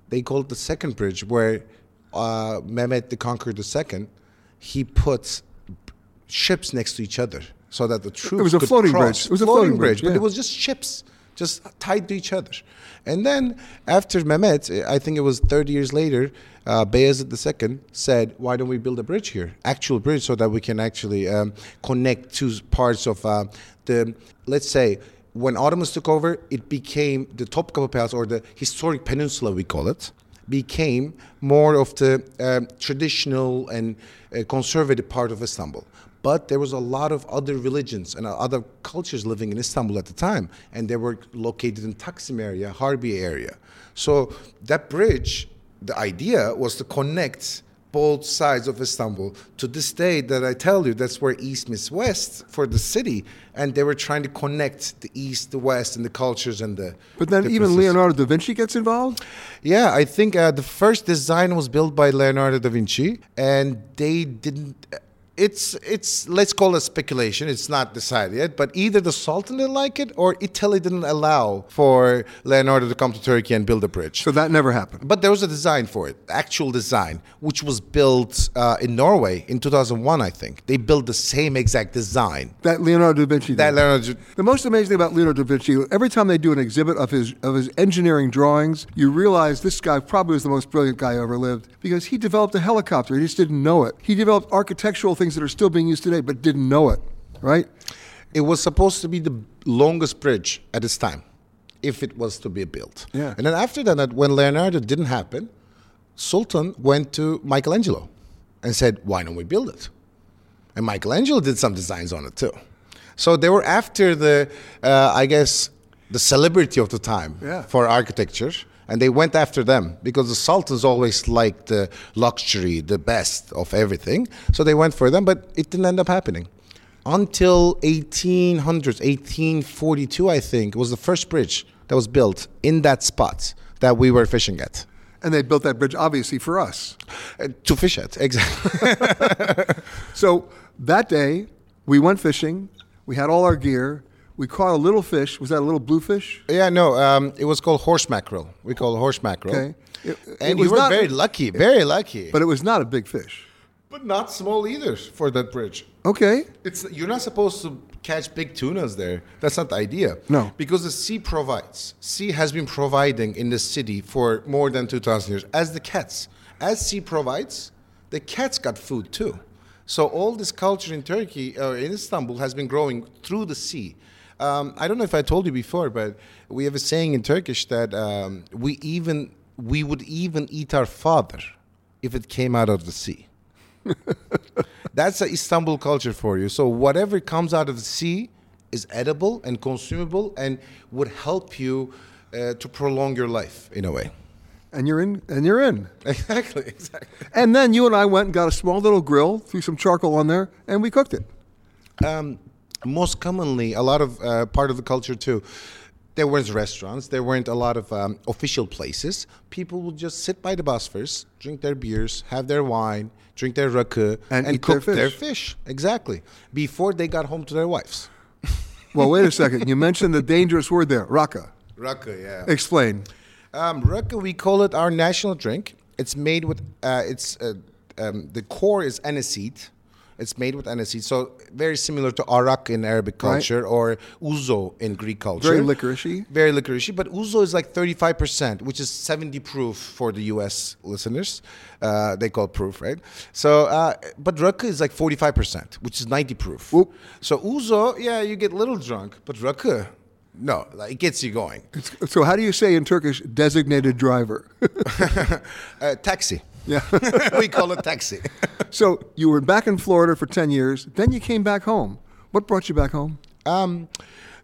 they called it the second bridge where uh, Mehmet the Conqueror II, he put ships next to each other so that the troops It was a floating cross. bridge. It was floating a floating bridge, bridge, yeah. but it was just ships just tied to each other. And then after Mehmet, I think it was 30 years later, uh, Bayezid II said, "Why don't we build a bridge here, actual bridge, so that we can actually um, connect two parts of uh, the, let's say." When Ottomans took over, it became the Topkapı Palace, or the historic peninsula, we call it, became more of the um, traditional and uh, conservative part of Istanbul. But there was a lot of other religions and other cultures living in Istanbul at the time, and they were located in Taksim area, Harbi area. So that bridge, the idea was to connect both sides of Istanbul. To this day, that I tell you, that's where East meets West for the city, and they were trying to connect the East, the West, and the cultures and the. But then even. Leonardo da Vinci gets involved? Yeah, I think uh, the first design was built by Leonardo da Vinci, and they didn't. It's it's let's call it speculation. It's not decided yet, but either the Sultan didn't like it or Italy didn't allow for Leonardo to come to Turkey and build a bridge. So that never happened. But there was a design for it, actual design, which was built uh, in Norway in 2001, I think. They built the same exact design. That Leonardo da Vinci. That. Leonardo. The most amazing thing about Leonardo da Vinci, every time they do an exhibit of his of his engineering drawings, you realize this guy probably was the most brilliant guy who ever lived because he developed a helicopter. He just didn't know it. He developed architectural things that are still being used today, but didn't know it. Right? It was supposed to be the longest bridge at its time, if it was to be built. Yeah. And then after that, when Leonardo didn't happen, Sultan went to Michelangelo and said, "Why don't we build it?" And Michelangelo did some designs on it too. So they were after the, uh, I guess, the celebrity of the time Yeah. for architecture, and they went after them because the sultans always liked the luxury, the best of everything. So they went for them, but it didn't end up happening until 1800s, 1842, I think, was the first bridge that was built in that spot that we were fishing at. And they built that bridge obviously for us. Uh, to fish at, exactly. So that day, we went fishing. We had all our gear. We caught a little fish. Was that a little bluefish? yeah, no, um, it was called horse mackerel. We call it horse mackerel. Okay. It- and it you were not- very lucky, very lucky. But it was not a big fish. but not small either for that bridge. Okay. It's you're not supposed to catch big tunas there. That's not the idea. No. because the sea provides. Sea has been providing in the city for more than two thousand years. As the cats, as sea provides, the cats got food too. So all this culture in Turkey or in Istanbul has been growing through the sea. Um, I don't know if I told you before, but we have a saying in Turkish that um, we even we would even eat our father if it came out of the sea. That's the Istanbul culture for you. So whatever comes out of the sea is edible and consumable and would help you uh, to prolong your life in a way. And you're in. And you're in. Exactly, exactly. And then you and I went and got a small little grill, threw some charcoal on there, and we cooked it. Um, most commonly, a lot of uh, part of the culture too. There weren't restaurants. There weren't a lot of um, official places. People would just sit by the Bosphorus, drink their beers, have their wine, drink their rakı, And their cook their fish. fish. Exactly. Before they got home to their wives. Well, wait a second. You mentioned the dangerous word there, raka. Rakı, yeah. Explain. Um, rakı, we call it our national drink. It's made with uh, it's uh, um, the core is aniseed. It's made with aniseed, so very similar to arak in Arabic Right. culture or ouzo in Greek culture. Very licoricey. Very licoricey, but ouzo is like 35%, which is 70 proof for the US listeners. Uh, they call it proof, right? So, uh, but rakı is like 45%, which is 90 proof. Whoop. So ouzo, yeah, you get a little drunk, but rakı, no, like, it gets you going. So, how do you say in Turkish designated driver? Uh, taxi. Yeah. we call it taxi. so, you were back in Florida for 10 years. Then you came back home. What brought you back home? Um,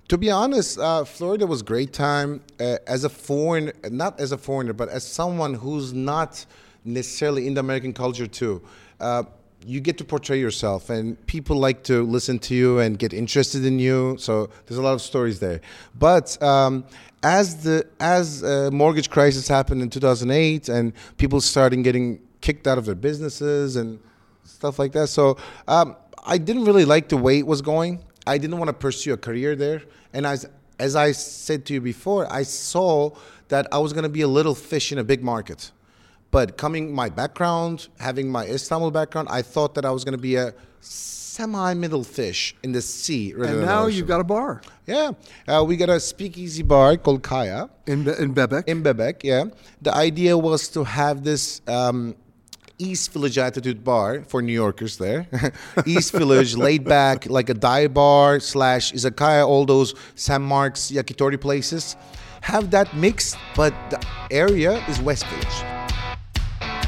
to be honest, uh, Florida was a great time uh, as a foreign, not as a foreigner, but as someone who's not necessarily in the American culture too. Uh, you get to portray yourself, and people like to listen to you and get interested in you. So there's a lot of stories there. But um, as the as uh, mortgage crisis happened in 2008, and people started getting kicked out of their businesses and stuff like that. So um, I didn't really like the way it was going. I didn't want to pursue a career there. And as as I said to you before, I saw that I was going to be a little fish in a big market. But coming my background, having my Istanbul background, I thought that I was going to be a semi-middle fish in the sea. rather And now you've got a bar Yeah, uh, we got a speakeasy bar called Kaya in, Be- in Bebek. in Bebek. Yeah, the idea was to have this um, East Village attitude bar for New Yorkers there. East Village, laid back, like a dive bar slash izakaya, all those San Mark's yakitori places. Have that mixed, but the area is West Village.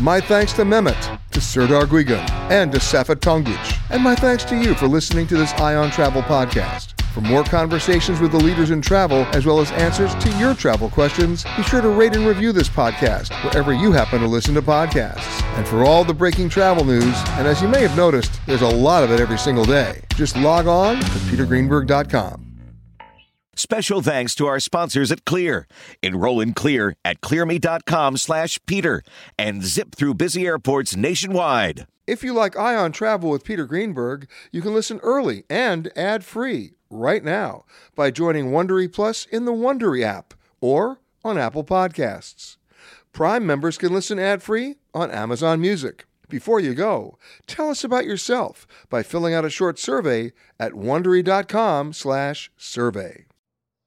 My thanks to Mehmet, to Serdar Gulgun, and to Saffet Tonguç. And my thanks to you for listening to this Eye on Travel podcast. For more conversations with the leaders in travel, as well as answers to your travel questions, be sure to rate and review this podcast wherever you happen to listen to podcasts. And for all the breaking travel news, and as you may have noticed, there's a lot of it every single day, just log on to petergreenberg.com. Special thanks to our sponsors at Clear. Enroll in Clear at clearme.com slash Peter and zip through busy airports nationwide. If you like Eye on Travel with Peter Greenberg, you can listen early and ad-free right now by joining Wondery Plus in the Wondery app or on Apple Podcasts. Prime members can listen ad-free on Amazon Music. Before you go, tell us about yourself by filling out a short survey at wondery.com/survey.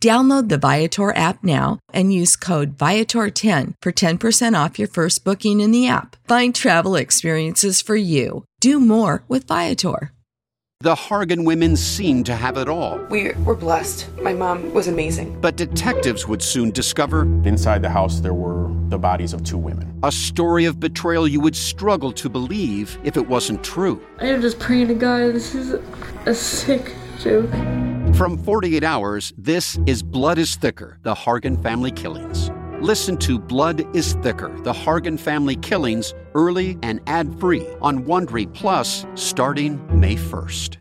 Download the Viator app now and use code Viator10 for 10% off your first booking in the app. Find travel experiences for you. Do more with Viator. The Hargan women seemed to have it all. We were blessed. My mom was amazing. But detectives would soon discover inside the house there were the bodies of two women. A story of betrayal you would struggle to believe if it wasn't true. I am just praying to God, this is a sick From 48 Hours, this is Blood is Thicker The Hargan Family Killings. Listen to Blood is Thicker The Hargan Family Killings early and ad free on Wondery Plus starting May 1st.